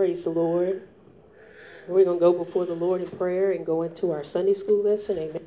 Praise the Lord. We're going to go before the Lord in prayer and go into our Sunday school lesson. Amen.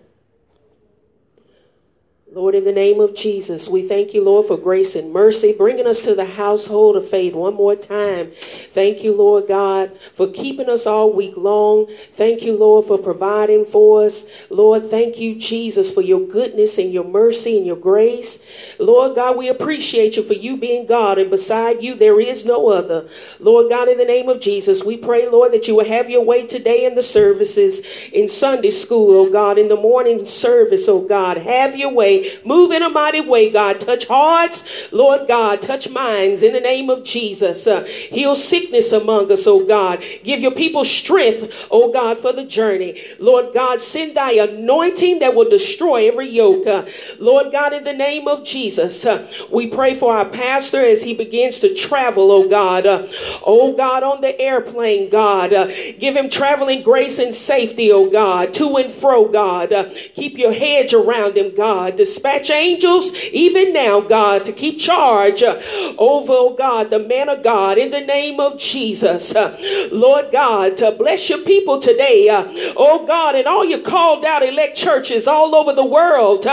Lord, in the name of Jesus, we thank you, Lord, for grace and mercy, bringing us to the household of faith one more time. Thank you, Lord God, for keeping us all week long. Thank you, Lord, for providing for us. Lord, thank you, Jesus, for your goodness and your mercy and your grace. Lord God, we appreciate you for you being God, and beside you, there is no other. Lord God, in the name of Jesus, we pray, Lord, that you will have your way today in the services, in Sunday school, oh God, in the morning service, oh God. Have your way Move in a mighty way, God. Touch hearts, Lord God. Touch minds in the name of Jesus. Uh, heal sickness among us, oh God. Give your people strength, oh God, for the journey. Lord God, send thy anointing that will destroy every yoke. Uh, Lord God, in the name of Jesus, uh, we pray for our pastor as he begins to travel, oh God. Uh, oh God, on the airplane, God. Uh, give him traveling grace and safety, oh God, to and fro, God. Uh, keep your hedge around him, God. Dispatch angels even now, God, to keep charge uh, over, oh God, the man of God in the name of Jesus. Uh, Lord God, to bless your people today. Uh, oh God, and all your called out elect churches all over the world.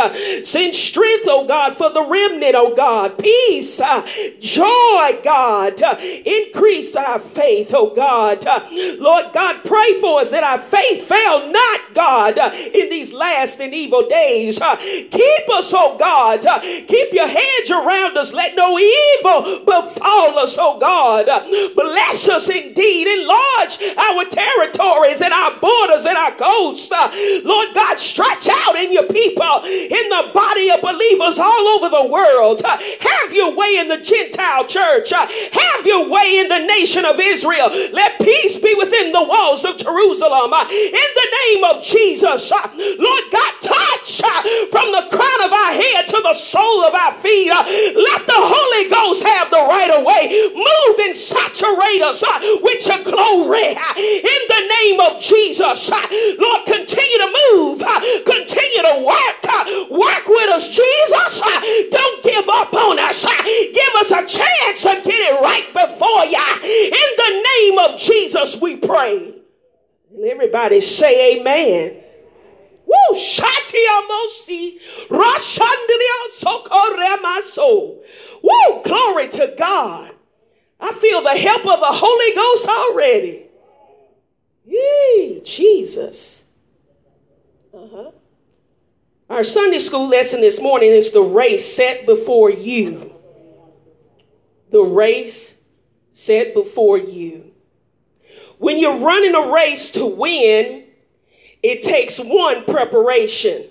Send strength, oh God, for the remnant, oh God. Peace, joy, God. Increase our faith, oh God. Lord God, pray for us that our faith fail not, God, in these last and evil days. Keep us, oh God. Keep your hedge around us. Let no evil befall us, oh God. Bless us indeed. Enlarge our territories and our borders and our coasts. Lord God, stretch out in your people, in the body believers all over the world. Uh, have your way in the Gentile church. Uh, have your way in the nation of Israel. Let peace be within the walls of Jerusalem. Uh, in the name of Jesus, Lord God, touch from the crown of our head to the sole of our feet. Let the Holy Ghost have the right of way. Move and saturate us with your glory. In the name of Jesus, Lord, continue to move. Continue to work. Work with us, Jesus. Don't give up on us. Give us a chance to get it right before you. In the name of Jesus, we pray. And everybody say amen. Woo! Shatiamosi. Rashandiliansokoremaso. Woo! Glory to God. I feel the help of the Holy Ghost already. Yee, Jesus. Uh-huh. Our Sunday school lesson this morning is the race set before you. The race set before you. When you're running a race to win, it takes one preparation.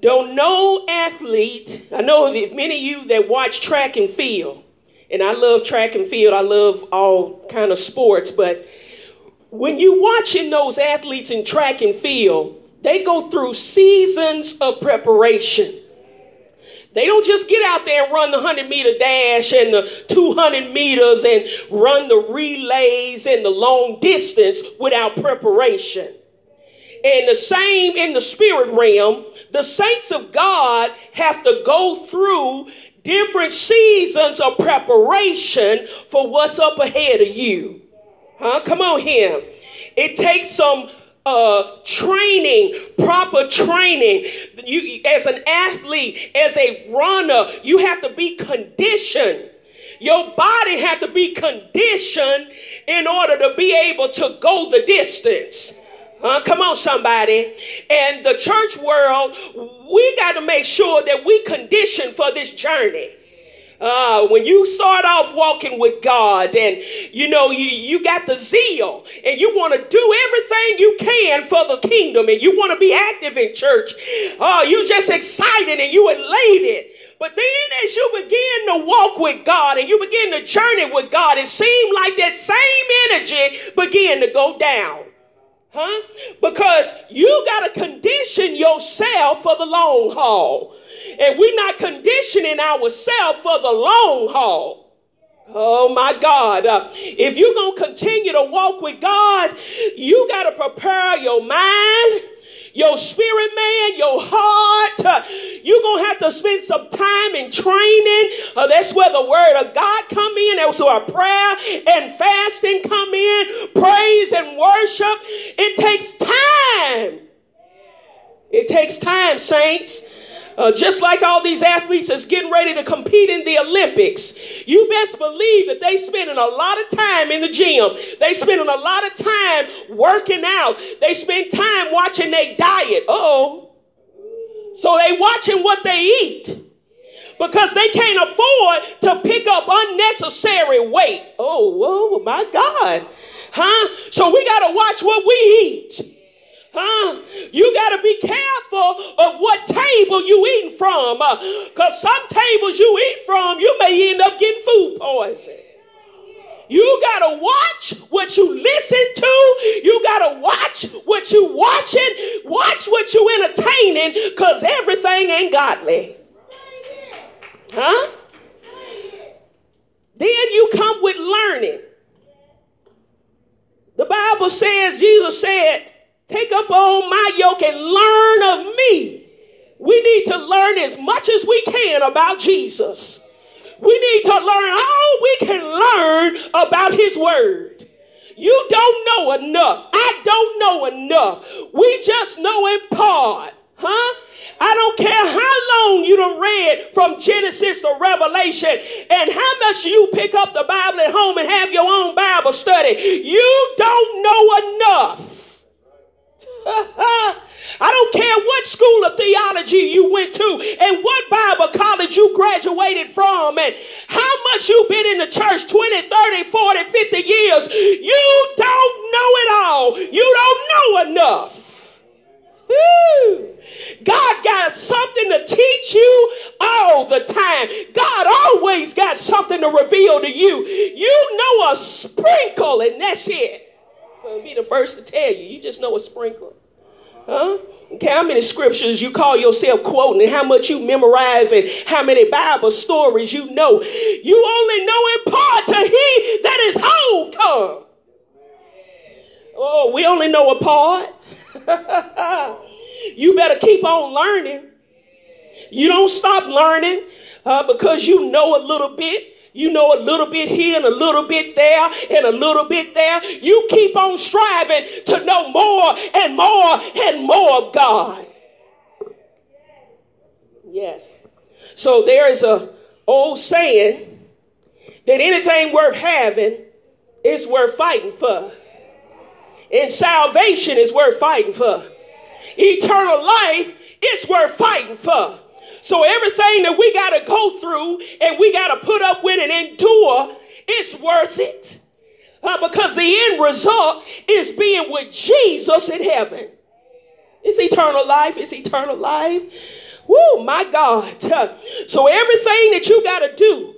Don't no athlete, I know if many of you that watch track and field, and I love track and field, I love all kind of sports, but when you're watching those athletes in track and field, they go through seasons of preparation. They don't just get out there and run the 100 meter dash and the 200 meters and run the relays and the long distance without preparation. And the same in the spirit realm, the saints of God have to go through different seasons of preparation for what's up ahead of you. Huh? Come on here. It takes some uh, training, proper training. You, as an athlete, as a runner, you have to be conditioned. Your body has to be conditioned in order to be able to go the distance. Uh, come on, somebody. And the church world, we got to make sure that we condition for this journey. Uh, when you start off walking with God and you know you, you got the zeal and you want to do everything you can for the kingdom and you want to be active in church, uh, you just excited and you elated. But then as you begin to walk with God and you begin to journey with God, it seemed like that same energy began to go down. Huh? Because you got to condition yourself for the long haul. And we're not conditioning ourselves for the long haul. Oh my God. Uh, if you're going to continue to walk with God, you got to prepare your mind, your spirit man, your heart. You're going to have to spend some time in training. Uh, that's where the word of God come in. That's where prayer and fasting come in. Praise and worship. It takes time. It takes time, saints. Uh, just like all these athletes is getting ready to compete in the Olympics, you best believe that they spending a lot of time in the gym. They spending a lot of time working out. They spend time watching their diet. Oh, so they watching what they eat because they can't afford to pick up unnecessary weight. Oh, whoa, my God. Huh? So we got to watch what we eat. Huh? You got to be careful you eating from. Because uh, some tables you eat from, you may end up getting food poison. You got to watch what you listen to. You got to watch what you watching. Watch what you entertaining because everything ain't godly. Huh? Then you come with learning. The Bible says, Jesus said, Take up on my yoke and learn of me. We need to learn as much as we can about Jesus. We need to learn all we can learn about his word. You don't know enough. I don't know enough. We just know in part. Huh? I don't care how long you done read from Genesis to Revelation and how much you pick up the Bible at home and have your own Bible study. You don't know enough. I don't care what school of theology you went to and what Bible college you graduated from and how much you've been in the church 20, 30, 40, 50 years. You don't know it all. You don't know enough. Woo. God got something to teach you all the time. God always got something to reveal to you. You know a sprinkle, and that's it. I'll be the first to tell you. You just know a sprinkle. Huh? Okay, how many scriptures you call yourself quoting and how much you memorize and how many Bible stories you know. You only know in part to he that is whole come. Oh, we only know a part. you better keep on learning. You don't stop learning uh, because you know a little bit. You know a little bit here and a little bit there and a little bit there. You keep on striving to know more and more and more of God. Yes. So there is a old saying that anything worth having is worth fighting for. And salvation is worth fighting for. Eternal life is worth fighting for. So everything that we got to go through and we got to put up with and endure, it's worth it. Uh, because the end result is being with Jesus in heaven. It's eternal life. It's eternal life. Woo, my God. So everything that you got to do,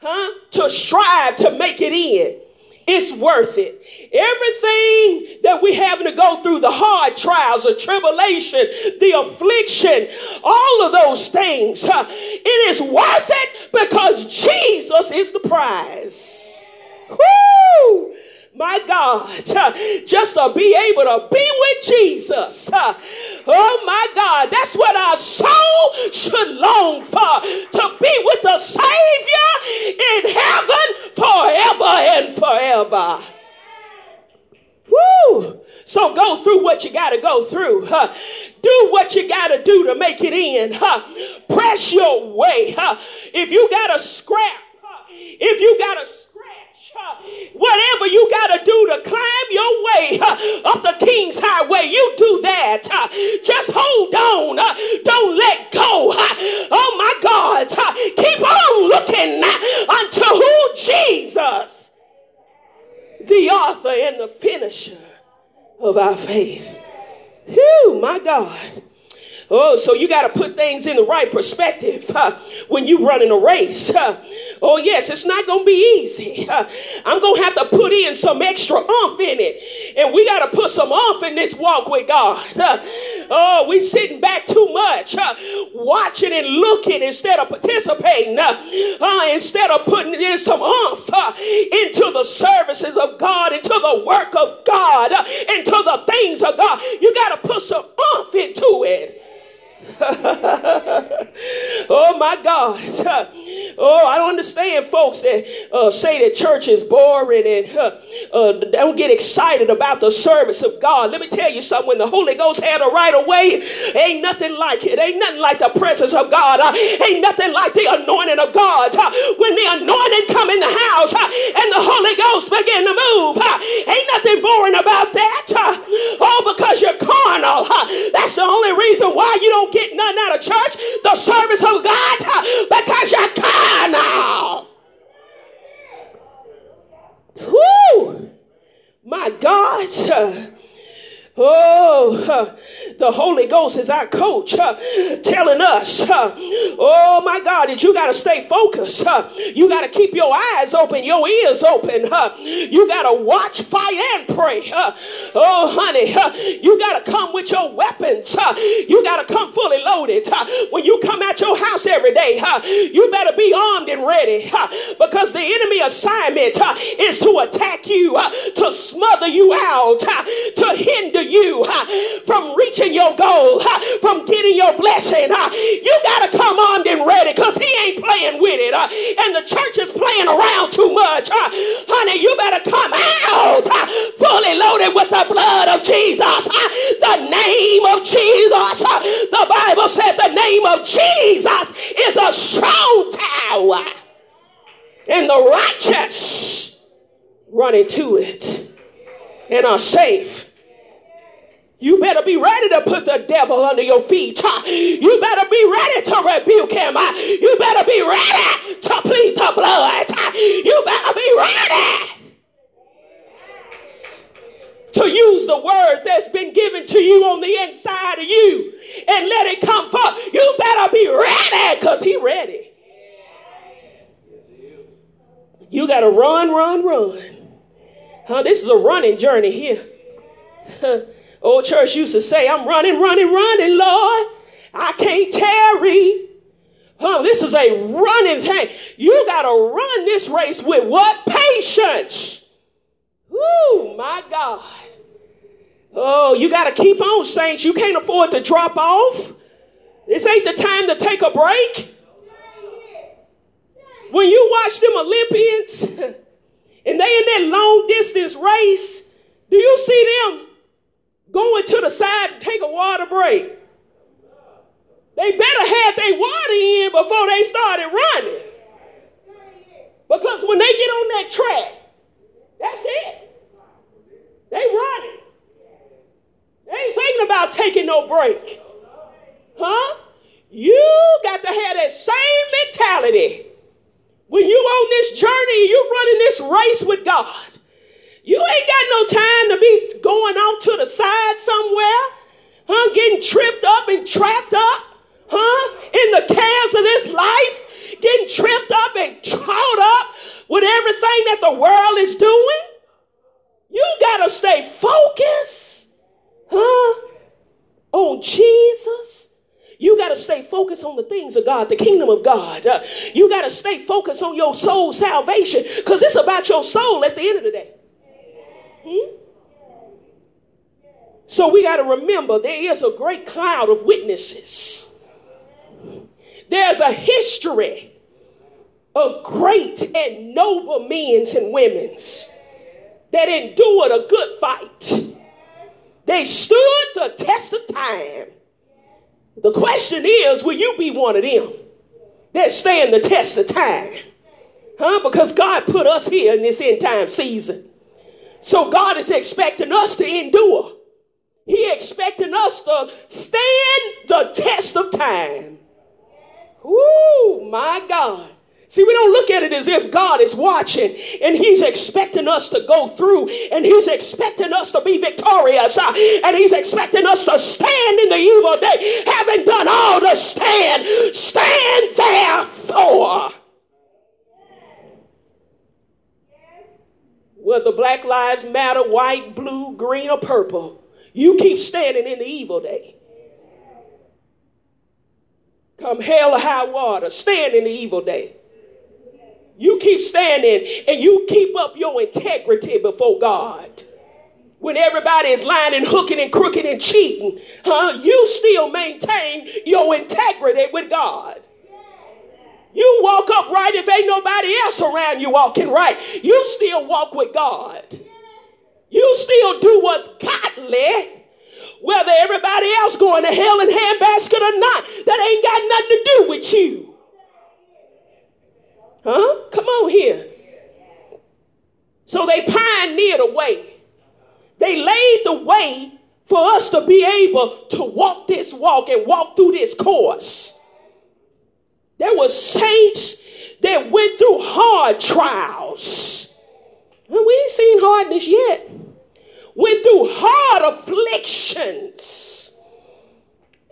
huh, to strive to make it in, it's worth it. Everything that we having to go through, the hard trials, the tribulation, the affliction, all of those things, it is worth it because Jesus is the prize. Woo! My God, just to be able to be with Jesus. Oh my God, that's what our soul should long for to be with the Savior in heaven forever and forever. Woo! So go through what you got to go through. Huh? Do what you got to do to make it in. Huh? Press your way. Huh? If you got to scrap, if you got to Whatever you got to do to climb your way uh, up the King's Highway, you do that. Uh, just hold on. Uh, don't let go. Oh my God. Keep on looking unto who Jesus, the author and the finisher of our faith. Whew, my God. Oh, so you got to put things in the right perspective huh, when you running a race. Huh. Oh, yes, it's not going to be easy. Huh. I'm going to have to put in some extra umph in it. And we got to put some umph in this walk with God. Oh, we sitting back too much, watching and looking instead of participating, uh, instead of putting in some umph into the services of God, into the work of God, into the things of God. You got to put some umph into it. oh my God. Oh, I don't understand folks that uh, say that church is boring and uh, uh, don't get excited about the service of God. Let me tell you something. When the Holy Ghost had a right away, ain't nothing like it. Ain't nothing like the presence of God. Uh, ain't nothing like the anointing of God. Uh, when the anointing come in the house uh, and the Holy Ghost begin to move, ain't nothing boring about that. oh, because you're carnal. that's the only reason why you don't get nothing out of church, the service of God, because you're carnal. Whoo! My God. Oh, the Holy Ghost is our coach, telling us, oh my God, that you got to stay focused. You got to keep your eyes open, your ears open. You got to watch, fire, and pray. Oh, honey, you got to come with your weapons. You got to come fully loaded. When you come at your house every day, you better be armed and ready because the enemy assignment is to attack you, to smother you out, to hinder you from reaching your goal, from getting your blessing. You got to come armed and ready because he ain't playing with it. And the church is playing around too much. Honey, you better come out fully loaded with the blood of Jesus. The name of Jesus. The Bible said the name of Jesus is a strong tower. And the righteous run into it and are safe. You better be ready to put the devil under your feet. You better be ready to rebuke him. You better be ready to plead the blood. You better be ready to use the word that's been given to you on the inside of you and let it come forth. You better be ready because he ready. You got to run, run, run. Huh, this is a running journey here. Old church used to say, I'm running, running, running, Lord. I can't tarry. Oh, this is a running thing. You got to run this race with what? Patience. Woo, my God. Oh, you got to keep on, saints. You can't afford to drop off. This ain't the time to take a break. When you watch them Olympians and they in that long distance race, do you see them going to the side to take a water break. They better have their water in before they started running. Because when they get on that track, that's it. They running. They ain't thinking about taking no break. Huh? You got to have that same mentality. When you on this journey, you running this race with God. You ain't got no time to be going off to the side somewhere, huh? Getting tripped up and trapped up, huh? In the cares of this life, getting tripped up and caught up with everything that the world is doing. You got to stay focused, huh? On Jesus. You got to stay focused on the things of God, the kingdom of God. Uh, you got to stay focused on your soul salvation because it's about your soul at the end of the day. So we got to remember there is a great cloud of witnesses. There's a history of great and noble men and women that endured a good fight. They stood the test of time. The question is, will you be one of them that stand the test of time? Huh? Because God put us here in this end time season. So God is expecting us to endure. He expecting us to stand the test of time. Ooh, my God. See, we don't look at it as if God is watching and He's expecting us to go through and He's expecting us to be victorious uh, and He's expecting us to stand in the evil day, having done all to stand. Stand therefore. Whether Black Lives Matter, white, blue, green, or purple, you keep standing in the evil day. Come hell or high water, stand in the evil day. You keep standing and you keep up your integrity before God. When everybody is lying and hooking and crooked and cheating, huh? You still maintain your integrity with God. You walk up right if ain't nobody else around you walking right. You still walk with God. You still do what's godly. Whether everybody else going to hell in handbasket or not, that ain't got nothing to do with you. Huh? Come on here. So they pioneered a way. They laid the way for us to be able to walk this walk and walk through this course. There were saints that went through hard trials. We ain't seen hardness yet. Went through hard afflictions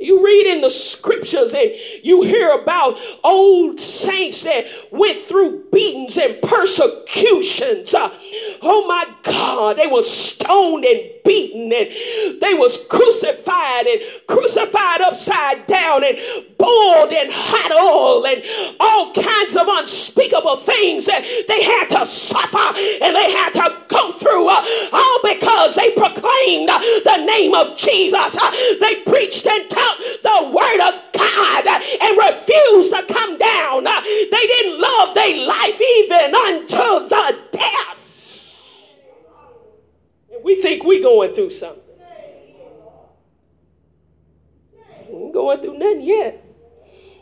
you read in the scriptures and you hear about old saints that went through beatings and persecutions. Uh, oh my God, they were stoned and beaten and they was crucified and crucified upside down and boiled in hot oil and all kinds of unspeakable things that they had to suffer and they had to go through uh, all because they proclaimed uh, the name of Jesus. Uh, they preached and taught the word of God and refused to come down. They didn't love their life even unto the death we think we going through something. We going through nothing yet.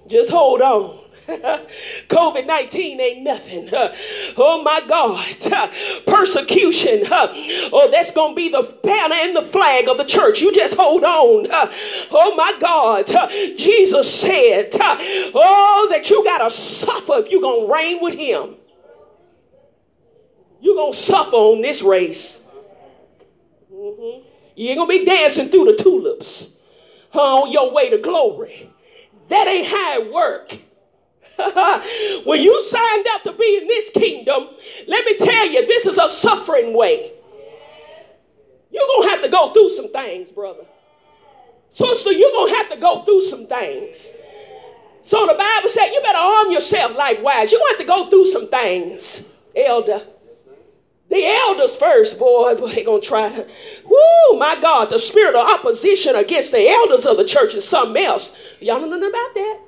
Just hold on. COVID 19 ain't nothing. oh my God. persecution. oh, that's going to be the banner and the flag of the church. You just hold on. oh my God. Jesus said, oh, that you got to suffer if you're going to reign with him. You're going to suffer on this race. Mm-hmm. You ain't gonna be dancing through the tulips on your way to glory. That ain't how it work. when you signed up to be in this kingdom, let me tell you, this is a suffering way. You're gonna have to go through some things, brother. Sister, you're gonna have to go through some things. So the Bible said you better arm yourself likewise. You're gonna have to go through some things, elder. The elders first, boy, boy, they gonna try to. Woo, my God, the spirit of opposition against the elders of the church is something else. Y'all don't know nothing about that.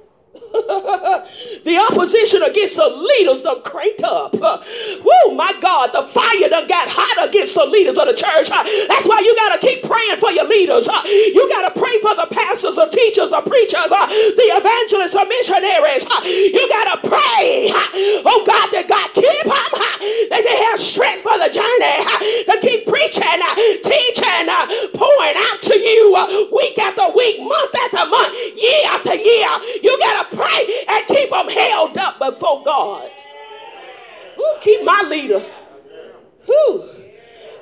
the opposition against the leaders done cranked up. Woo, my God, the fire done got hot against the leaders of the church. That's why you got to keep praying for your leaders. You got to pray for the pastors, the teachers, the preachers, the evangelists, the missionaries. You got to pray, oh God, that God keep them, that they have strength for the journey, to keep preaching, teaching, pouring out to you week after week, month after month, year after year. You got to pray and keep them held up before God. Ooh, keep my leader. Who?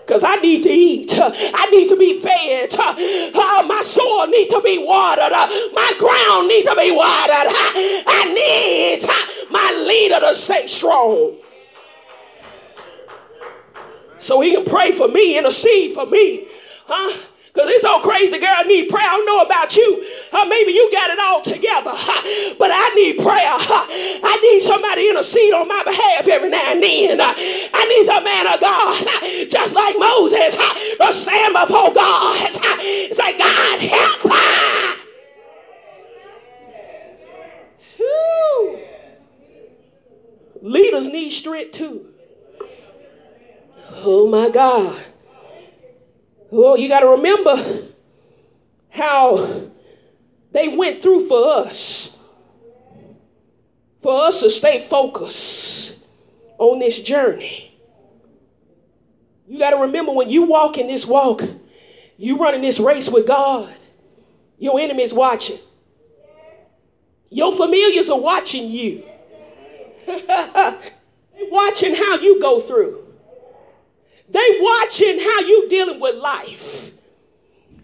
Because I need to eat. I need to be fed. Oh, my soul needs to be watered. My ground needs to be watered. I need my leader to stay strong. So he can pray for me, intercede for me. Huh? Because this old crazy girl need prayer. I don't know about you. Uh, maybe you got it all together. but I need prayer. I need somebody intercede on my behalf every now and then. I need the man of God, just like Moses, to stand before God. Say, God, help her. Leaders need strength too. Oh my God. Well, you got to remember how they went through for us. For us to stay focused on this journey. You got to remember when you walk in this walk, you running this race with God. Your enemy's watching. Your familiars are watching you. they watching how you go through. They watching how you dealing with life.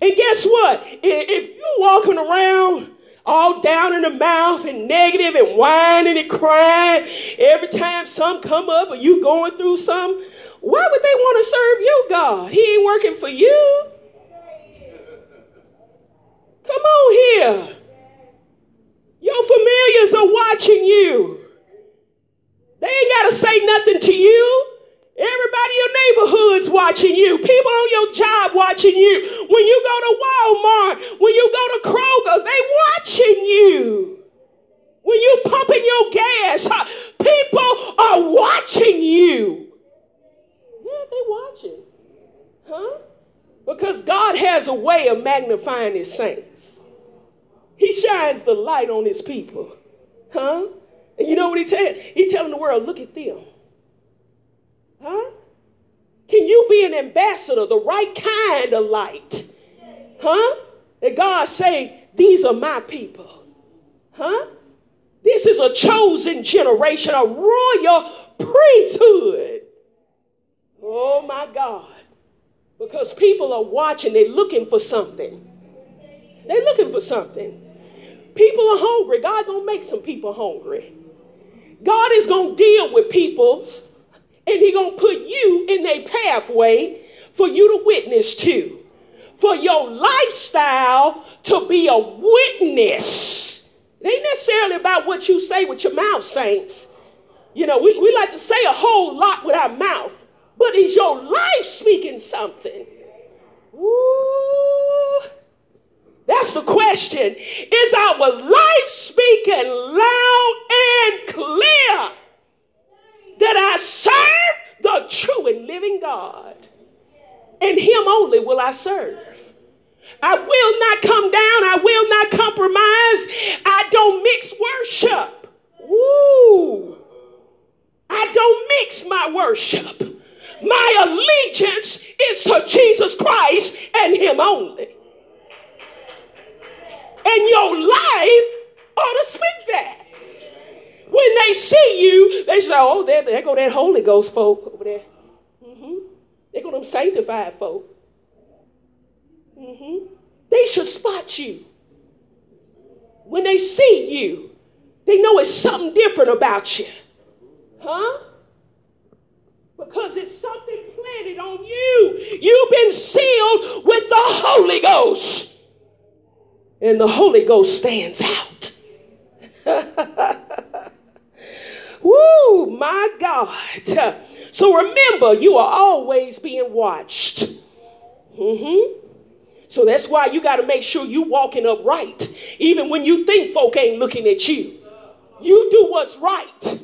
And guess what? If you walking around all down in the mouth and negative and whining and crying every time some come up or you going through some, why would they want to serve you, God? He ain't working for you. Come on here. Your familiars are watching you. They ain't got to say nothing to you. Everybody in your neighborhood's watching you. People on your job watching you. When you go to Walmart, when you go to Kroger's, they watching you. When you pumping your gas, people are watching you. Yeah, they watching. Huh? Because God has a way of magnifying his saints. He shines the light on his people. Huh? And you know what he tell? He telling the world, look at them. Huh? Can you be an ambassador, the right kind of light? Huh? That God say, these are my people. Huh? This is a chosen generation, a royal priesthood. Oh my God. Because people are watching, they're looking for something. They're looking for something. People are hungry. God gonna make some people hungry. God is gonna deal with people's and he gonna put you in a pathway for you to witness to. For your lifestyle to be a witness. It ain't necessarily about what you say with your mouth saints. You know we, we like to say a whole lot with our mouth. But is your life speaking something? Ooh, that's the question. Is our life speaking loud and clear that I serve the true and living God. And Him only will I serve. I will not come down. I will not compromise. I don't mix worship. Woo. I don't mix my worship. My allegiance is to Jesus Christ and Him only. And your life ought to speak that. When they see you, they say, oh, there, there go that Holy Ghost folk over there. Mm-hmm. There go them sanctified folk. Mm-hmm. They should spot you. When they see you, they know it's something different about you. Huh? Because it's something planted on you. You've been sealed with the Holy Ghost. And the Holy Ghost stands out. Woo, my God. So remember, you are always being watched. Mm-hmm. So that's why you got to make sure you walking upright, even when you think folk ain't looking at you. You do what's right.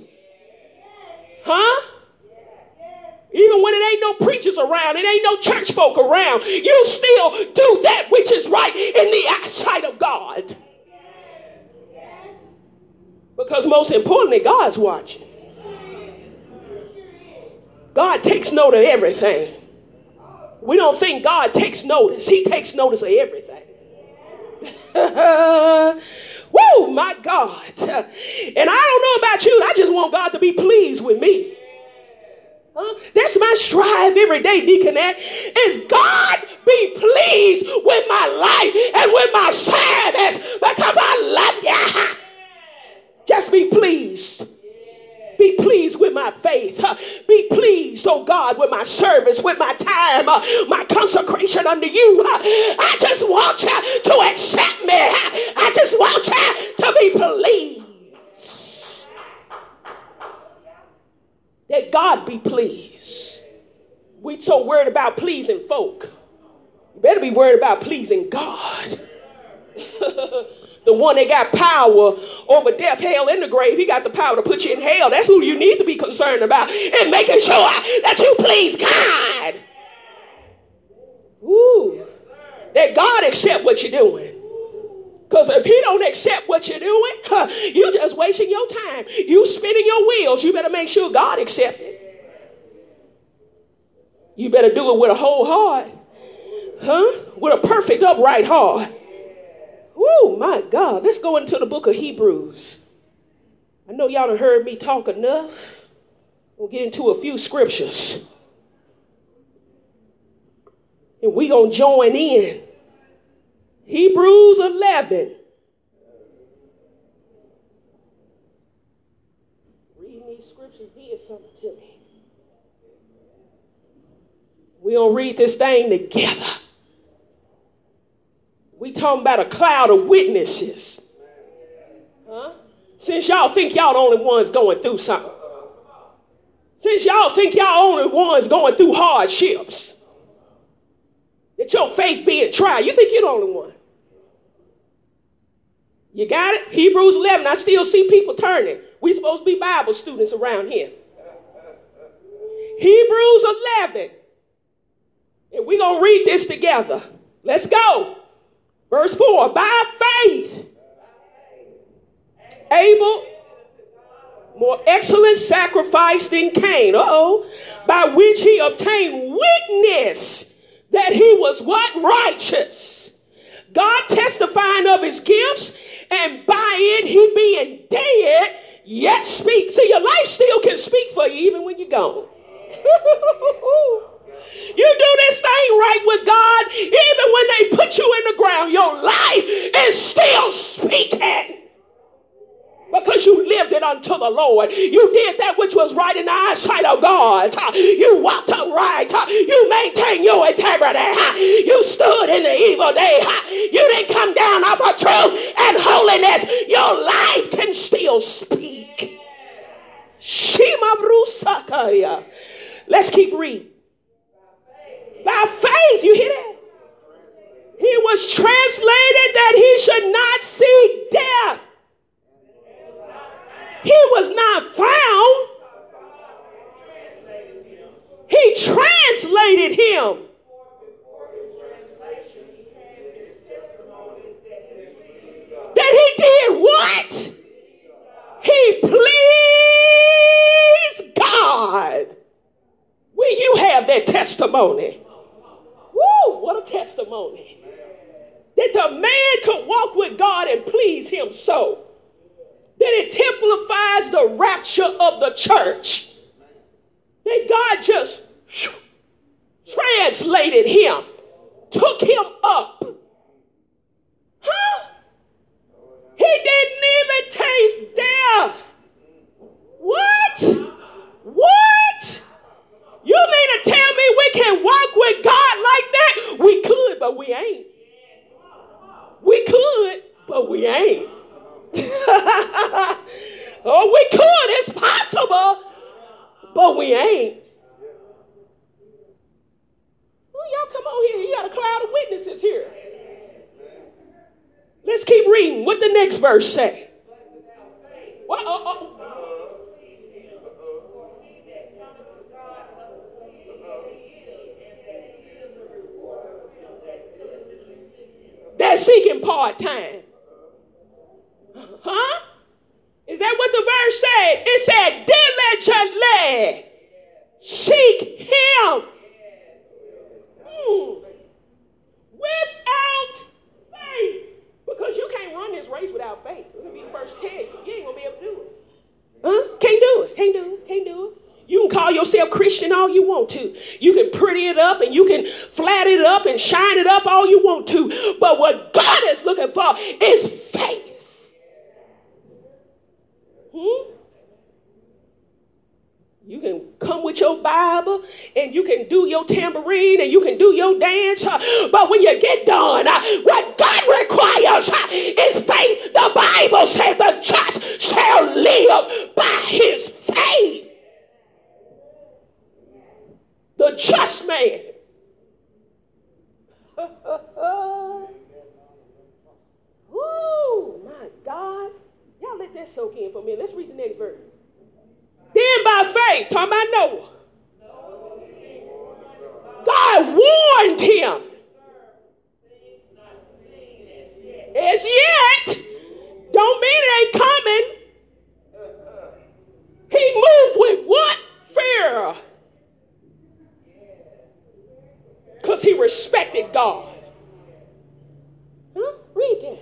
Huh? Even when it ain't no preachers around, it ain't no church folk around, you still do that which is right in the eyesight of God. Because most importantly, God's watching. God takes note of everything. We don't think God takes notice, He takes notice of everything. Woo, my God. And I don't know about you, I just want God to be pleased with me. Huh? That's my strive every day, Deaconette. Is God be pleased with my life and with my service because I love you. Just be pleased. Be pleased with my faith. Be pleased, oh God, with my service, with my time, my consecration unto you. I just want you to accept me. I just want you to be pleased. That God be pleased. We so worried about pleasing folk. You better be worried about pleasing God. the one that got power over death, hell, and the grave. He got the power to put you in hell. That's who you need to be concerned about and making sure that you please God. Ooh, that God accept what you're doing. Because if he don't accept what you're doing, huh, you just wasting your time. You spinning your wheels. You better make sure God accept it. You better do it with a whole heart. Huh? With a perfect upright heart. Oh my God. Let's go into the book of Hebrews. I know y'all done heard me talk enough. We'll get into a few scriptures. And we going to join in. Hebrews 11. Reading these scriptures did something to me. We going to read this thing together. Talking about a cloud of witnesses. Huh? Since y'all think y'all the only ones going through something. Since y'all think y'all only ones going through hardships. That your faith being tried. You think you're the only one. You got it? Hebrews 11. I still see people turning. We supposed to be Bible students around here. Hebrews 11. And we're going to read this together. Let's go. Verse 4 By faith, Abel, more excellent sacrifice than Cain, oh, by which he obtained witness that he was what? Righteous. God testifying of his gifts, and by it he being dead, yet speak. See, your life still can speak for you even when you're gone. You do this thing right with God, even when they put you in the ground, your life is still speaking. Because you lived it unto the Lord. You did that which was right in the eyesight of God. You walked upright. You maintained your integrity. You stood in the evil day. You didn't come down off of truth and holiness. Your life can still speak. Let's keep reading. By faith, you hear that? He was translated that he should not see death. He was not found. He translated him. That he did what? He pleased God. Will you have that testimony? Testimony. That the man could walk with God and please him so. That it typifies the rapture of the church. That God just translated him, took him up. Huh? He didn't even taste death. What? What? You mean to tell me we can walk with God like that? We could, but we ain't. We could, but we ain't. oh, we could, it's possible, but we ain't. Well, y'all come on here. You got a cloud of witnesses here. Let's keep reading. What the next verse say? What? Uh, uh, That's seeking part time. Huh? Is that what the verse said? It said, diligently seek him. Hmm. Without faith. Because you can't run this race without faith. Let me be the first to tell you. You ain't going to be able to do it. Huh? Can't do it. Can't do it. Can't do it. You can call yourself Christian all you want to. You can pretty it up and you can flat it up and shine it up all you want to. But what God is looking for is faith. Hmm? You can come with your Bible and you can do your tambourine and you can do your dance. But when you get done, what God requires is faith. The Bible says the just shall live by his faith the just man. oh my God. Y'all let that soak in for me. Let's read the next verse. Then by faith, talking about Noah. God warned him. As yet, don't mean it ain't coming. He moved with what? Fear. he respected God. Huh? Read that.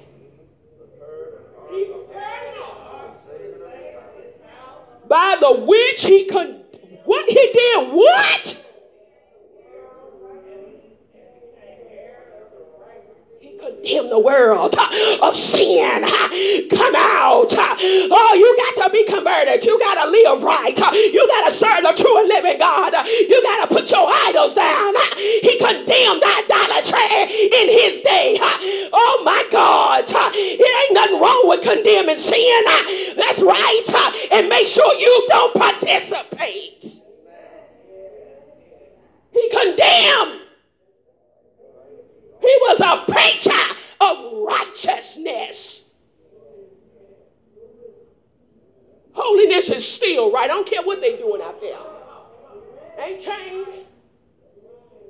By the which he con- what he did what? Condemn the world uh, of sin. Uh, come out. Uh, oh, you got to be converted. You got to live right. You got to serve the true and living God. You got to put your idols down. He condemned idolatry in his day. Oh my God. It ain't nothing wrong with condemning sin. That's right. And make sure you don't participate. He condemned he was a preacher of righteousness. Holiness is still right. I don't care what they're doing out there. Ain't changed.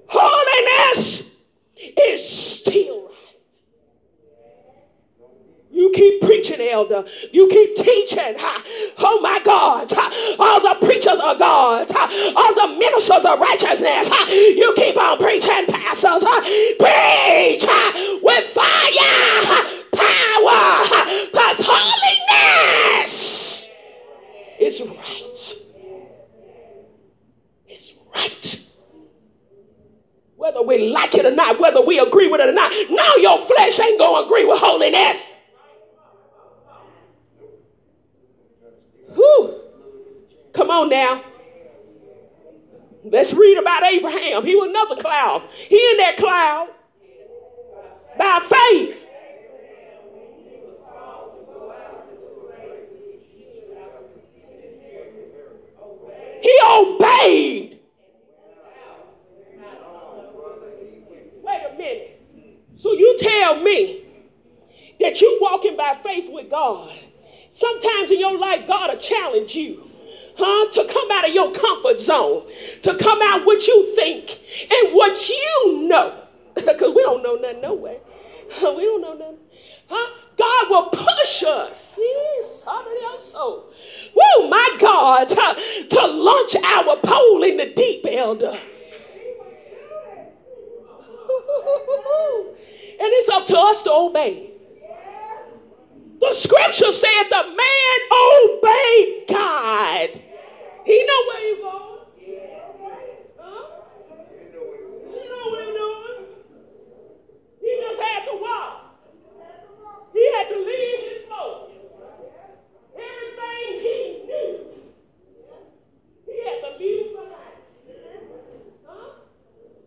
Holiness is still right. You keep preaching, elder. You keep teaching. Oh my God. All the preachers of God. All the ministers of righteousness. You keep on preaching, pastors. Preach with fire, power. Because holiness is right. It's right. Whether we like it or not, whether we agree with it or not. Now your flesh ain't going to agree with holiness. Whew. Come on now. Let's read about Abraham. He was another cloud. He in that cloud by faith. He obeyed. Wait a minute. So you tell me that you walking by faith with God Sometimes in your life, God will challenge you. Huh? To come out of your comfort zone, to come out what you think and what you know. Because we don't know nothing, no way. We don't know nothing. Huh? God will push us. Whoa, my God, to, to launch our pole in the deep, elder. and it's up to us to obey. The scripture said the man obeyed God. He know where he's going. Huh? He know what he's doing. He just had to walk. He had to leave his boat. Everything he knew, he had to leave behind. Huh?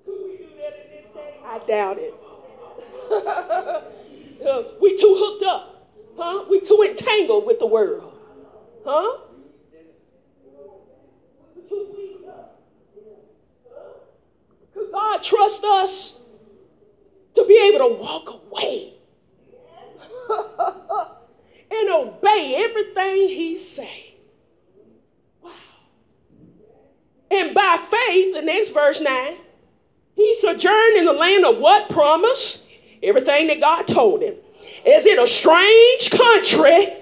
Could we do that in this day? I doubt it. uh, we too hooked up. Huh? We too entangled with the world. Huh? Could God trust us to be able to walk away and obey everything He say? Wow. And by faith, the next verse 9, he sojourned in the land of what promise? Everything that God told him is in a strange country.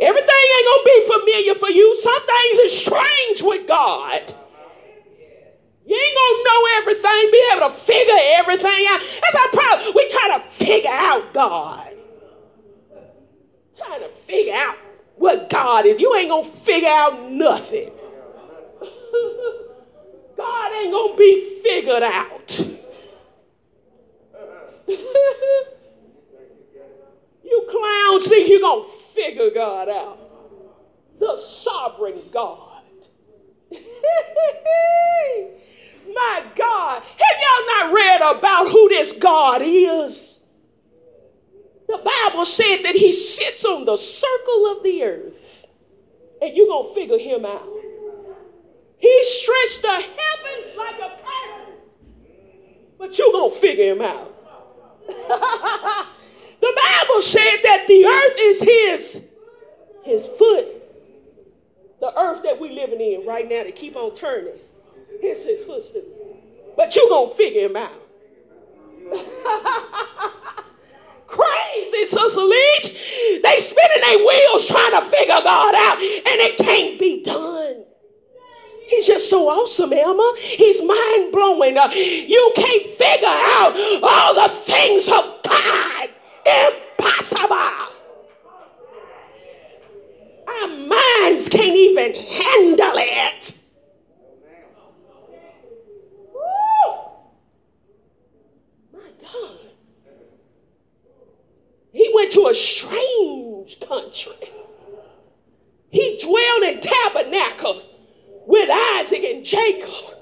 Everything ain't gonna be familiar for you. Some things are strange with God. You ain't gonna know everything, be able to figure everything out. That's our problem. We try to figure out God. Trying to figure out what God is. You ain't gonna figure out nothing. God ain't gonna be figured out. You clowns think you're going to figure God out. The sovereign God. My God. Have y'all not read about who this God is? The Bible said that he sits on the circle of the earth. And you're going to figure him out. He stretched the heavens like a curtain. But you're going to figure him out. The Bible said that the earth is his, his foot. The earth that we living in right now to keep on turning. It's his footstool. But you gonna figure him out. Crazy, Sister Leach. They spinning their wheels trying to figure God out, and it can't be done. He's just so awesome, Emma. He's mind blowing. Uh, you can't figure out all the things of God. Impossible. Our minds can't even handle it. My God. He went to a strange country. He dwelled in tabernacles with Isaac and Jacob,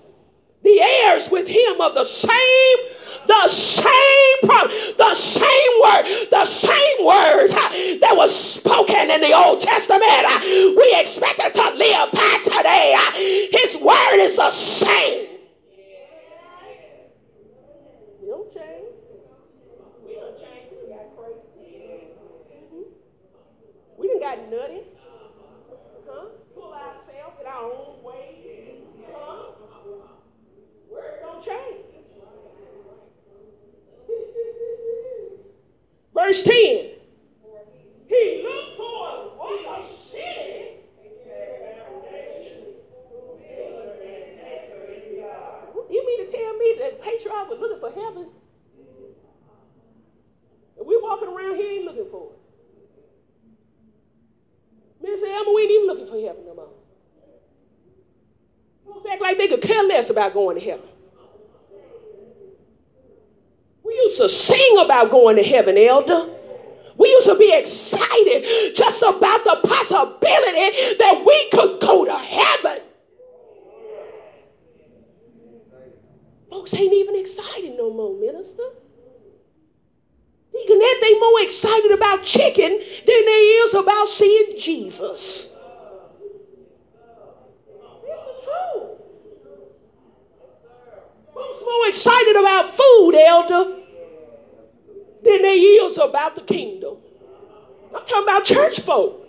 the heirs with him of the same, the same promise, the same word, the same word uh, that was spoken in the Old Testament. Uh, we expect it to live by today. Uh, his word is the same. We didn't change. We don't change it. We don't got nutty. Verse 10. He looked for what a city. You mean to tell me that patriarch was looking for heaven? And we're walking around here ain't looking for it. Miss Elma, we ain't even looking for heaven no more. Folks act like they could care less about going to heaven. We used to sing about going to heaven, elder. We used to be excited just about the possibility that we could go to heaven. Folks ain't even excited no more, minister. Deacon, that they more excited about chicken than they is about seeing Jesus. Folks more excited about food, elder, than they is about the kingdom. I'm talking about church folk.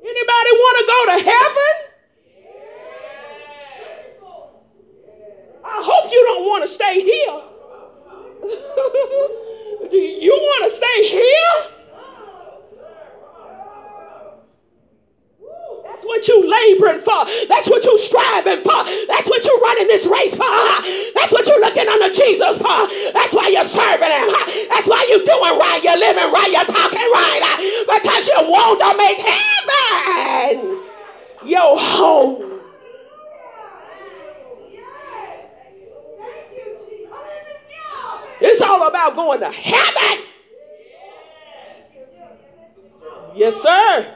Anybody want to go to heaven? I hope you don't want to stay here. Do you want to stay here? That's what you laboring for. That's what you striving for. That's what you running this race for. That's what you looking unto Jesus for. That's why you're serving him. That's why you're doing right. You're living right. You're talking right. Because you want to make heaven your home. It's all about going to heaven. Yes, sir.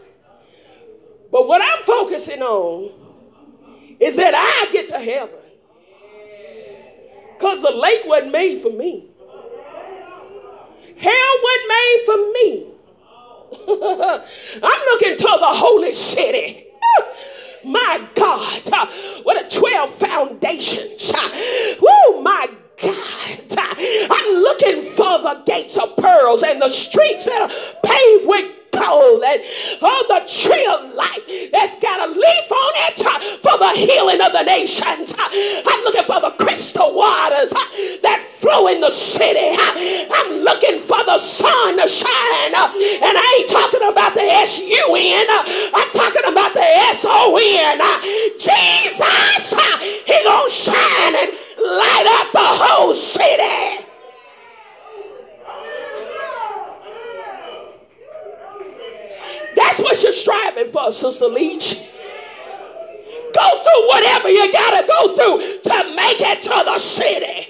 But what I'm focusing on is that I get to heaven. Because the lake wasn't made for me. Hell wasn't made for me. I'm looking to the holy city. My God, what a 12 foundations. Woo, my God. I'm looking for the gates of pearls and the streets that are paved with gold and oh, the tree of life that's got a leaf on it uh, for the healing of the nations. Uh, I'm looking for the crystal waters uh, that flow in the city. I'm looking for the sun to shine. And I ain't talking about the S-U-N. I'm talking about the S-O-N. Jesus, he gonna shine and light up the whole city. That's what you're striving for, Sister Leach. Go through whatever you got to go through to make it to the city.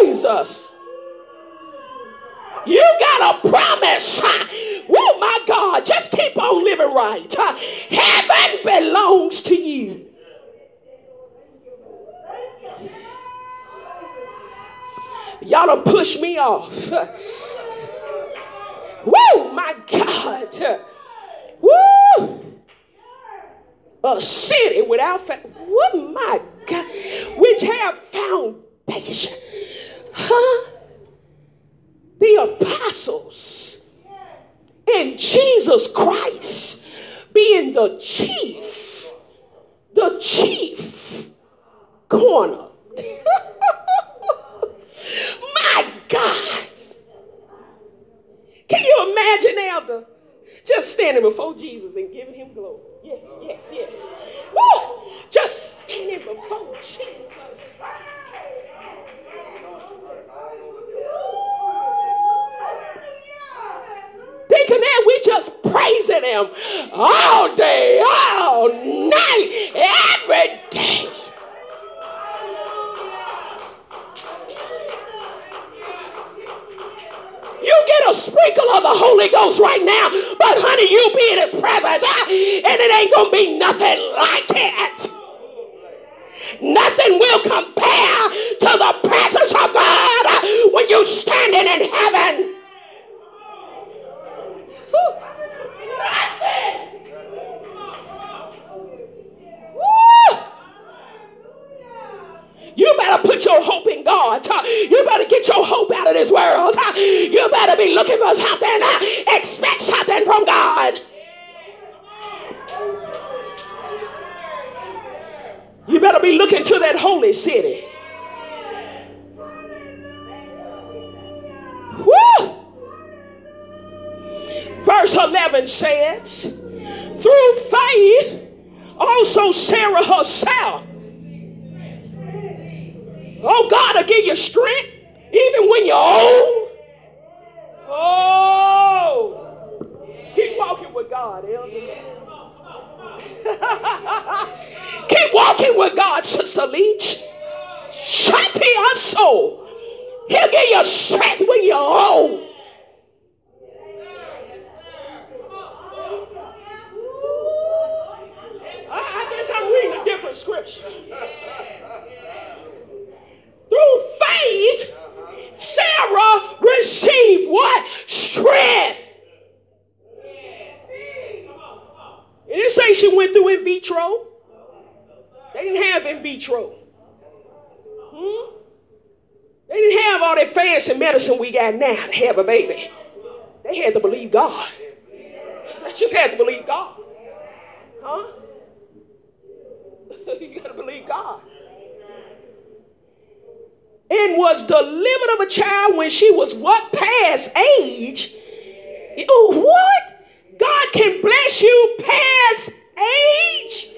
Jesus. You got a promise. Oh my God. Just keep on living right. Heaven belongs to you. Y'all don't push me off. Woo, my God. Woo. A city without what my God, which have foundation. Huh? The apostles and Jesus Christ being the chief, the chief corner imagine Elder just standing before Jesus and giving him glory? Yes, yes, yes. Woo! Just standing before Jesus. Thinking that we just praising him all day, all night, every day. A sprinkle of the Holy Ghost right now, but honey, you be in His presence, ah, and it ain't gonna be nothing like it. Nothing will compare to the presence of God when you're standing in heaven. Better put your hope in God. You better get your hope out of this world. You better be looking for something. Expect something from God. You better be looking to that holy city. Woo! Verse 11 says, through faith, also Sarah herself Oh, God will give you strength even when you're old. Oh, keep walking with God, elder. keep walking with God, Sister Leach. Shanti our soul. He'll give you strength when you're old. I guess I'm reading a different scripture. Through faith, Sarah received what? Strength. It didn't say she went through in vitro. They didn't have in vitro. Hmm? They didn't have all that fancy medicine we got now to have a baby. They had to believe God. They just had to believe God. Huh? you got to believe God and was delivered of a child when she was what past age. Oh, what? God can bless you past age?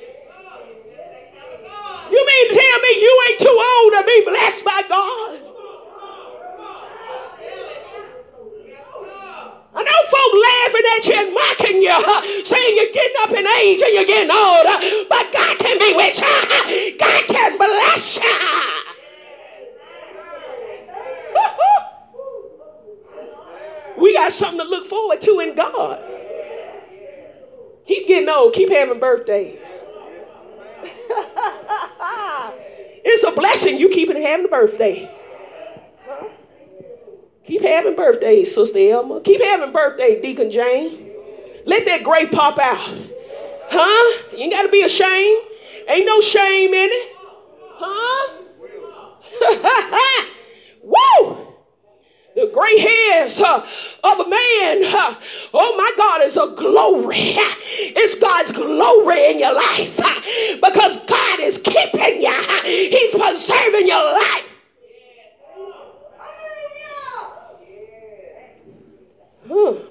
You mean tell me you ain't too old to be blessed by God? I know folk laughing at you and mocking you, saying you're getting up in age and you're getting older, but God can be with you. God can bless you. We got something to look forward to in God. Keep getting old, keep having birthdays. it's a blessing you keeping having a birthday. Keep having birthdays, Sister Elma. Keep having birthday, Deacon Jane. Let that gray pop out. Huh? You ain't got to be ashamed. Ain't no shame in it. Huh? Woo! The gray hairs uh, of a man. Uh, oh my God, is a glory. It's God's glory in your life uh, because God is keeping you. He's preserving your life.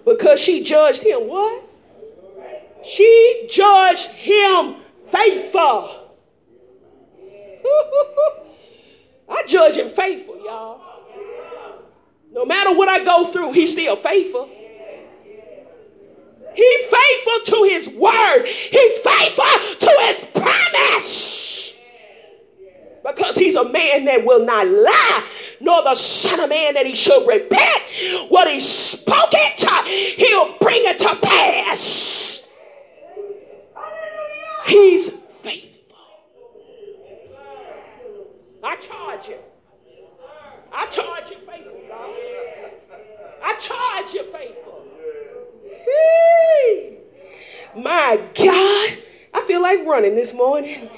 Because she judged him what? She judged him faithful. I judge him faithful, y'all. No matter what I go through, he's still faithful. He's faithful to his word. He's faithful to his promise. Because he's a man that will not lie, nor the son of man that he should repent. What he spoke it, he'll bring it to pass. He's faithful. I charge you. I charge you faithful, God. I charge you faithful. Hey, my God, I feel like running this morning.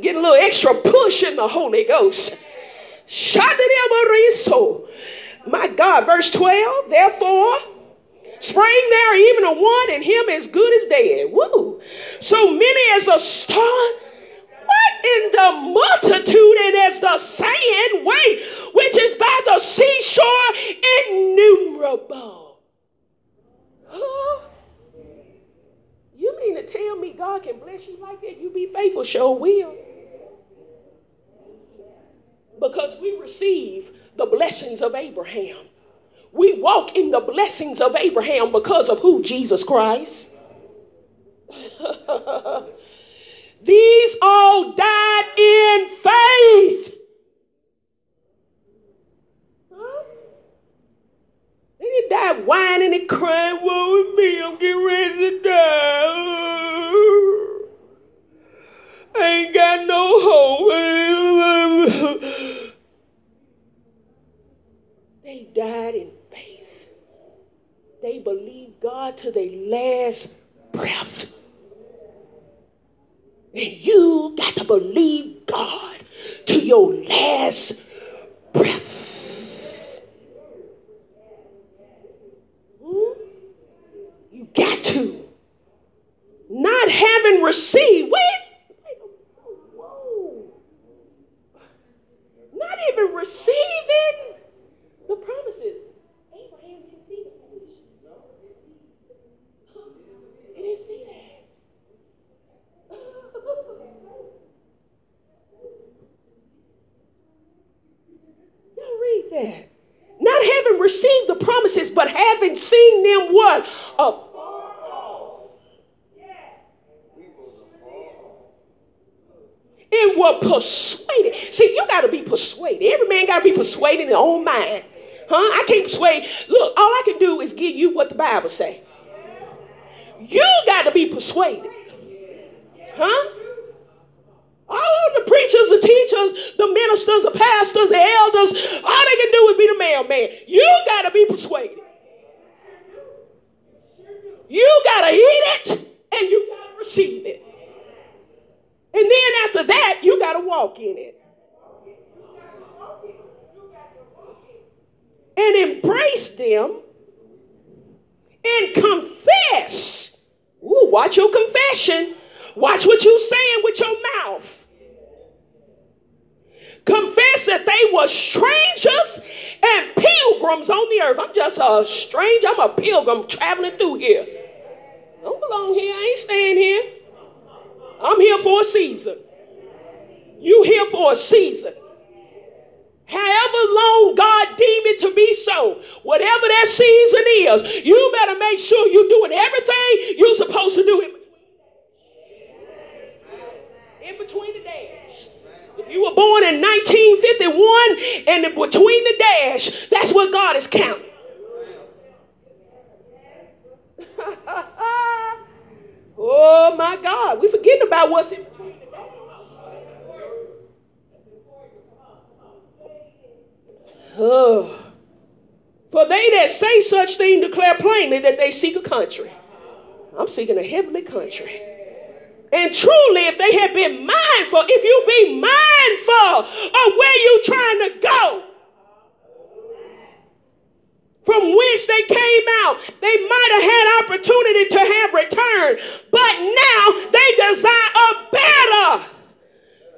Getting a little extra push in the Holy Ghost. My God, verse 12, therefore, spring there even a one, and him as good as dead. Woo! So many as a star. What in the multitude and as the saying, wait, which is by the seashore, innumerable. Huh? You mean to tell me God can bless you like that? You be faithful, sure will. Because we receive the blessings of Abraham. We walk in the blessings of Abraham because of who? Jesus Christ. These all died in faith. Huh? They didn't die whining and crying, woe is me, I'm getting ready to die. I ain't got no hope. they died in faith. They believed God to their last breath. You got to believe God. To your last breath. Hmm? You got to. Not having received, wait, whoa. Not even receiving the promises. Abraham didn't see the promises. He didn't see that. Y'all read that. Not having received the promises, but having seen them what? Afar off. And were persuaded. See, you got to be persuaded. Every man got to be persuaded in their own mind. Huh? I can't persuade. Look, all I can do is give you what the Bible say. You got to be persuaded. Huh? All the preachers, the teachers, the ministers, the pastors, the elders, all they can do is be the mailman. You got to be persuaded. You got to eat it and you got to receive it. And then after that, you got to walk in it. And embrace them and confess. Ooh, watch your confession. Watch what you're saying with your mouth. Confess that they were strangers and pilgrims on the earth. I'm just a stranger. I'm a pilgrim traveling through here. Don't belong here. I ain't staying here. I'm here for a season. You here for a season. However long God deem it to be so, whatever that season is, you better make sure you're doing everything you're supposed to do in between. In between the dash. If you were born in 1951 and in between the dash, that's what God is counting. oh my God, we forgetting about what's in between the dash. Oh. For they that say such thing declare plainly that they seek a country. I'm seeking a heavenly country. And truly, if they had been mindful, if you be mindful of where you're trying to go, from whence they came out, they might have had opportunity to have returned. But now they desire a better.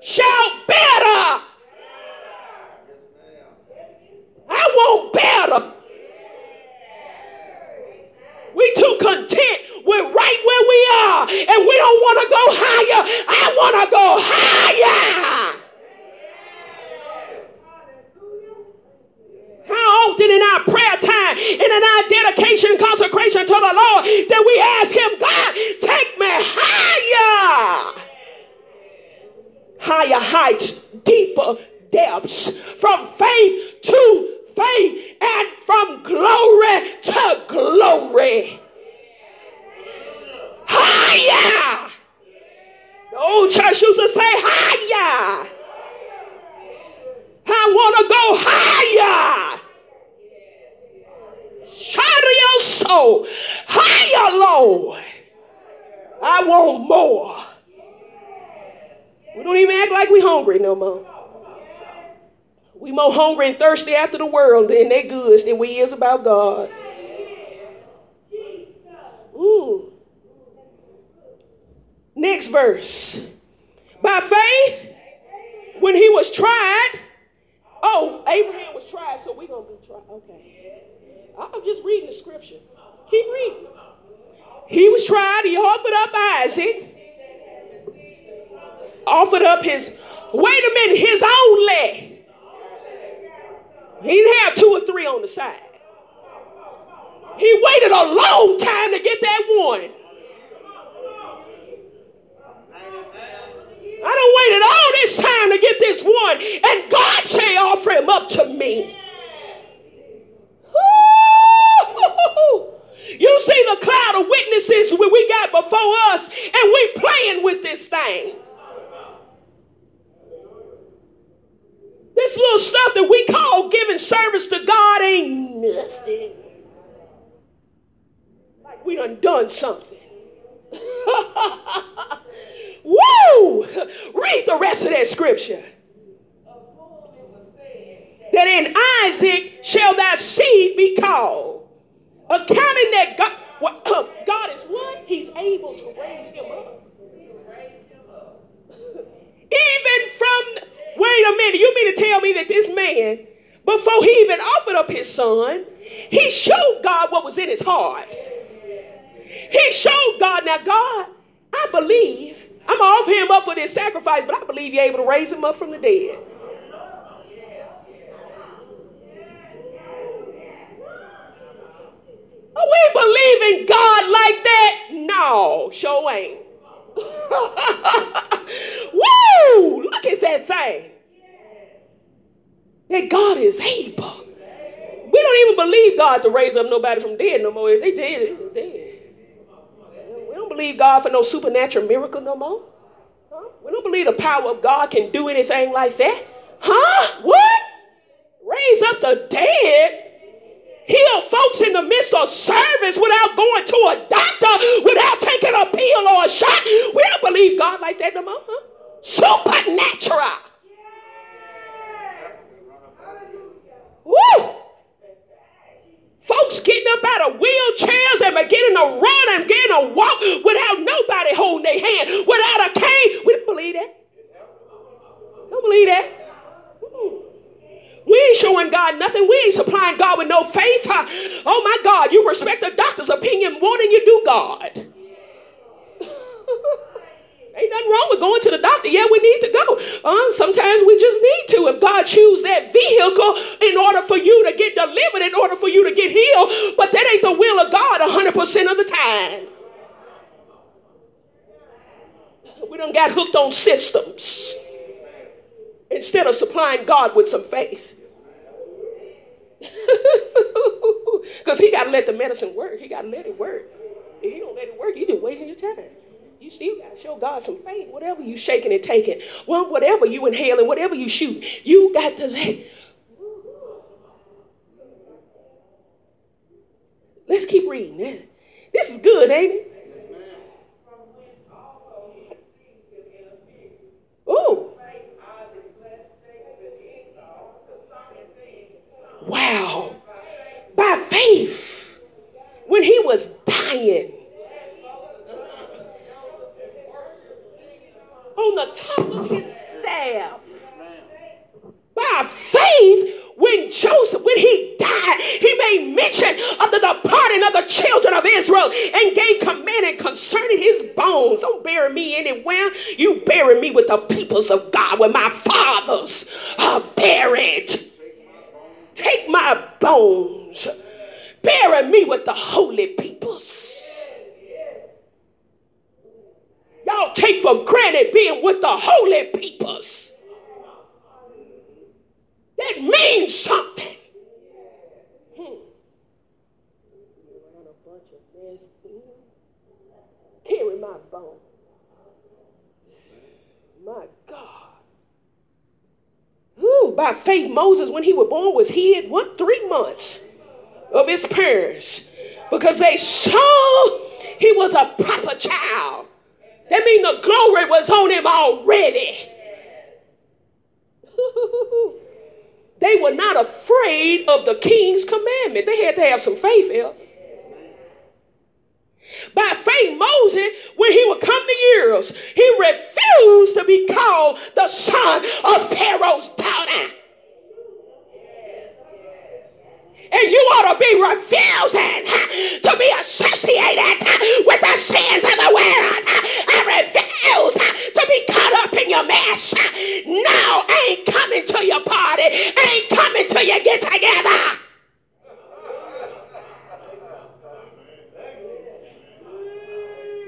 Shout better. I want better. We too content with right where we are, and we don't want to go higher. I want to go higher. How often in our prayer time and in our dedication consecration to the Lord that we ask Him, God, take me higher, higher heights, deeper depths, from faith to faith and from glory to glory. Higher. The old church used to say higher. I want to go higher. To your soul. Higher, Lord. I want more. We don't even act like we're hungry no more. We more hungry and thirsty after the world and their goods than we is about God. Ooh. Next verse. By faith, when he was tried, oh, Abraham was tried, so we're going to be tried. Okay. I'm just reading the scripture. Keep reading. He was tried, he offered up Isaac, offered up his, wait a minute, his own leg. He didn't have two or three on the side. He waited a long time to get that one. I don't waited all this time to get this one, and God say, offer him up to me. You see the cloud of witnesses we got before us, and we playing with this thing. This little stuff that we call giving service to God ain't nothing. Like we done done something. Woo! Read the rest of that scripture. That in Isaac shall thy seed be called. Accounting that God, God is what? He's able to raise him up. Even from, wait a minute, you mean to tell me that this man, before he even offered up his son, he showed God what was in his heart. He showed God, now God, I believe I'm to offer him up for this sacrifice, but I believe you're able to raise him up from the dead. Are we believe in God like that? No, sure ain't. Woo! Look at that thing. That God is able. We don't even believe God to raise up nobody from dead no more. If they did, they dead We don't believe God for no supernatural miracle no more. Huh? We don't believe the power of God can do anything like that. Huh? What? Raise up the dead? Heal folks in the midst of service without going to a doctor, without taking a pill or a shot. We don't believe God like that no more. Huh? Supernatural. Woo! Folks getting up out of wheelchairs and beginning to run and beginning to walk without nobody holding their hand, without a cane. We don't believe that. Don't believe that. We ain't showing God nothing. We ain't supplying God with no faith. Oh my God, you respect the doctor's opinion more than you do God. Ain't nothing wrong with going to the doctor. Yeah, we need to go. Uh, sometimes we just need to. If God choose that vehicle in order for you to get delivered, in order for you to get healed, but that ain't the will of God 100% of the time. We don't got hooked on systems instead of supplying God with some faith. Because he got to let the medicine work. He got to let it work. If he don't let it work, you just wasting your time you still got to show God some faith. Whatever you shaking and taking, well, whatever you inhaling, whatever you shoot, you got to let. Let's keep reading. This, this is good, ain't it? Ooh. Wow. By faith, when he was dying, on the top of his staff. By faith, when Joseph, when he died, he made mention of the departing of the children of Israel and gave command concerning his bones. Don't bury me anywhere. You bury me with the peoples of God where my fathers are buried. Take my bones. Bury me with the holy peoples. Y'all take for granted being with the holy peoples. That means something. Hmm. Carry my bones. My God. By faith, Moses, when he was born, was hid, what, three months of his parents because they saw he was a proper child That means the glory was on him already. they were not afraid of the king's commandment. They had to have some faith here. By faith, Moses, when he would come to years, he refused to be called the son of Pharaoh's daughter. And you ought to be refusing to be associated with the sins of the world. I refuse to be caught up in your mess. No, I ain't coming to your party. I ain't coming to your get together.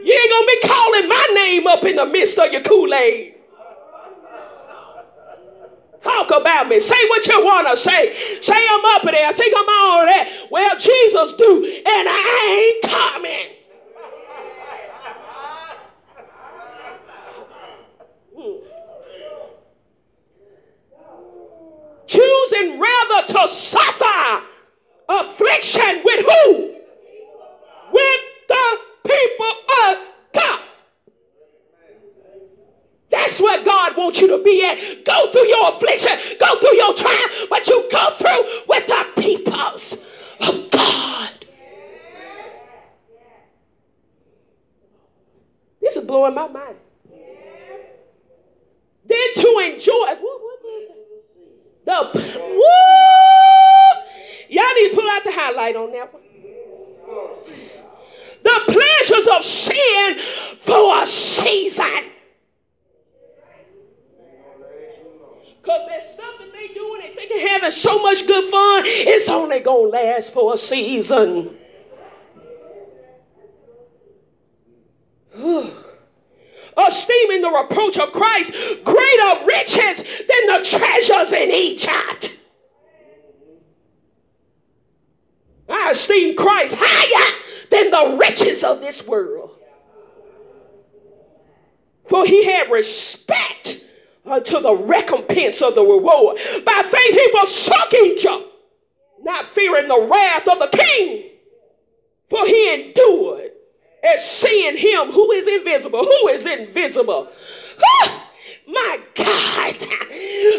You ain't gonna be calling my name up in the midst of your Kool-Aid. Talk about me. Say what you want to say. Say I'm up there. I think I'm all that. Well, Jesus do, and I ain't coming. Choosing rather to suffer affliction with who? With the people of God. That's where God wants you to be at. Go through your affliction, go through your trial, but you go through with the peoples of God. This is blowing my mind. Then to enjoy, the woo, y'all need to pull out the highlight on that one. The pleasures of sin for a season. Because there's something they do and they're having so much good fun, it's only going to last for a season. Esteeming the reproach of Christ greater riches than the treasures in Egypt. I esteem Christ higher than the riches of this world. For he had respect unto the recompense of the reward. By faith he forsook Egypt, not fearing the wrath of the king. For he endured as seeing him who is invisible. Who is invisible? Ah, my God.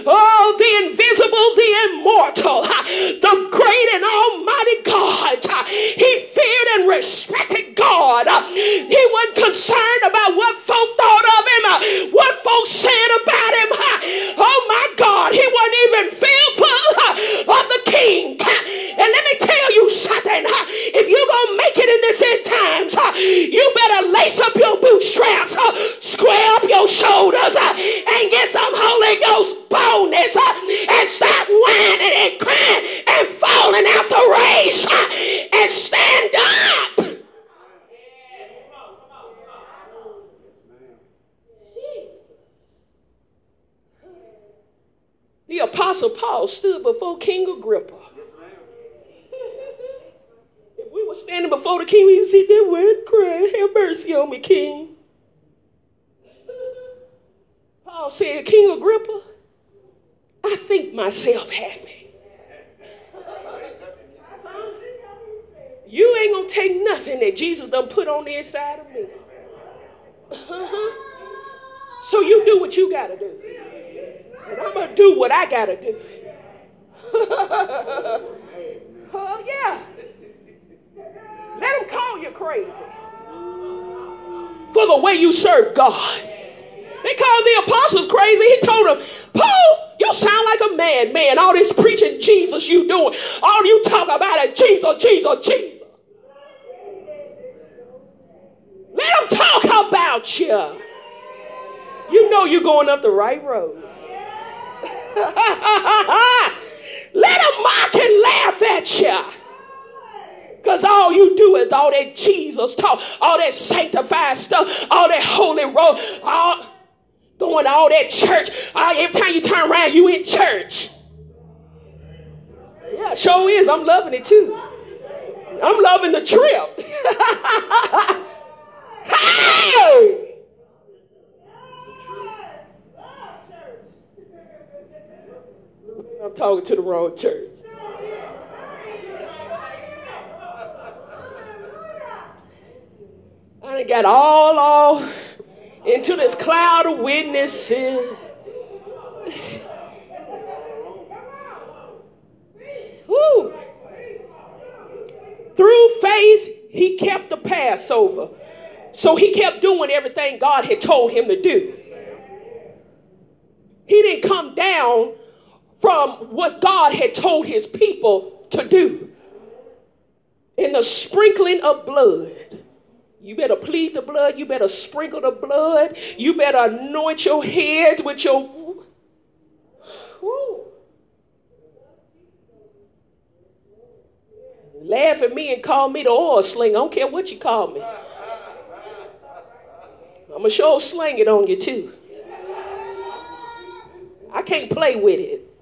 Oh, the invisible, the immortal, the great and almighty God. He feared and respected God. He wasn't concerned about what folk thought of him, what folks said about him. Oh, my God. He wasn't even fearful of the king. And let me tell you something. If you're going to make it in this end times, you better lace up your bootstraps, square up your shoulders, and get some Holy Ghost uh, and stop whining and crying and falling out the race and stand up. The Apostle Paul stood before King Agrippa. if we were standing before the king, we would sit there and cry, Have mercy on me, King. Paul said, King Agrippa, I think myself happy. You ain't gonna take nothing that Jesus done put on the inside of me. Uh-huh. So you do what you gotta do. And I'm gonna do what I gotta do. oh yeah. Let them call you crazy. For the way you serve God. They called the apostles crazy. He told them, Paul, you sound like a madman. All this preaching Jesus you doing. All you talk about is Jesus, Jesus, Jesus. Let them talk about you. Know you're going up the right road. Let them mock and laugh at you. Because all you do is all that Jesus talk, all that sanctified stuff, all that holy road, all going all that church. Uh, every time you turn around, you in church. Yeah, sure is. I'm loving it too. I'm loving the trip. hey! I'm talking to the wrong church. I got all off into this cloud of witnesses. Woo. Through faith, he kept the Passover. So he kept doing everything God had told him to do. He didn't come down from what God had told his people to do. In the sprinkling of blood. You better plead the blood. You better sprinkle the blood. You better anoint your heads with your. Woo. Laugh at me and call me the oil sling. I don't care what you call me. I'm going to sure sling it on you too. I can't play with it.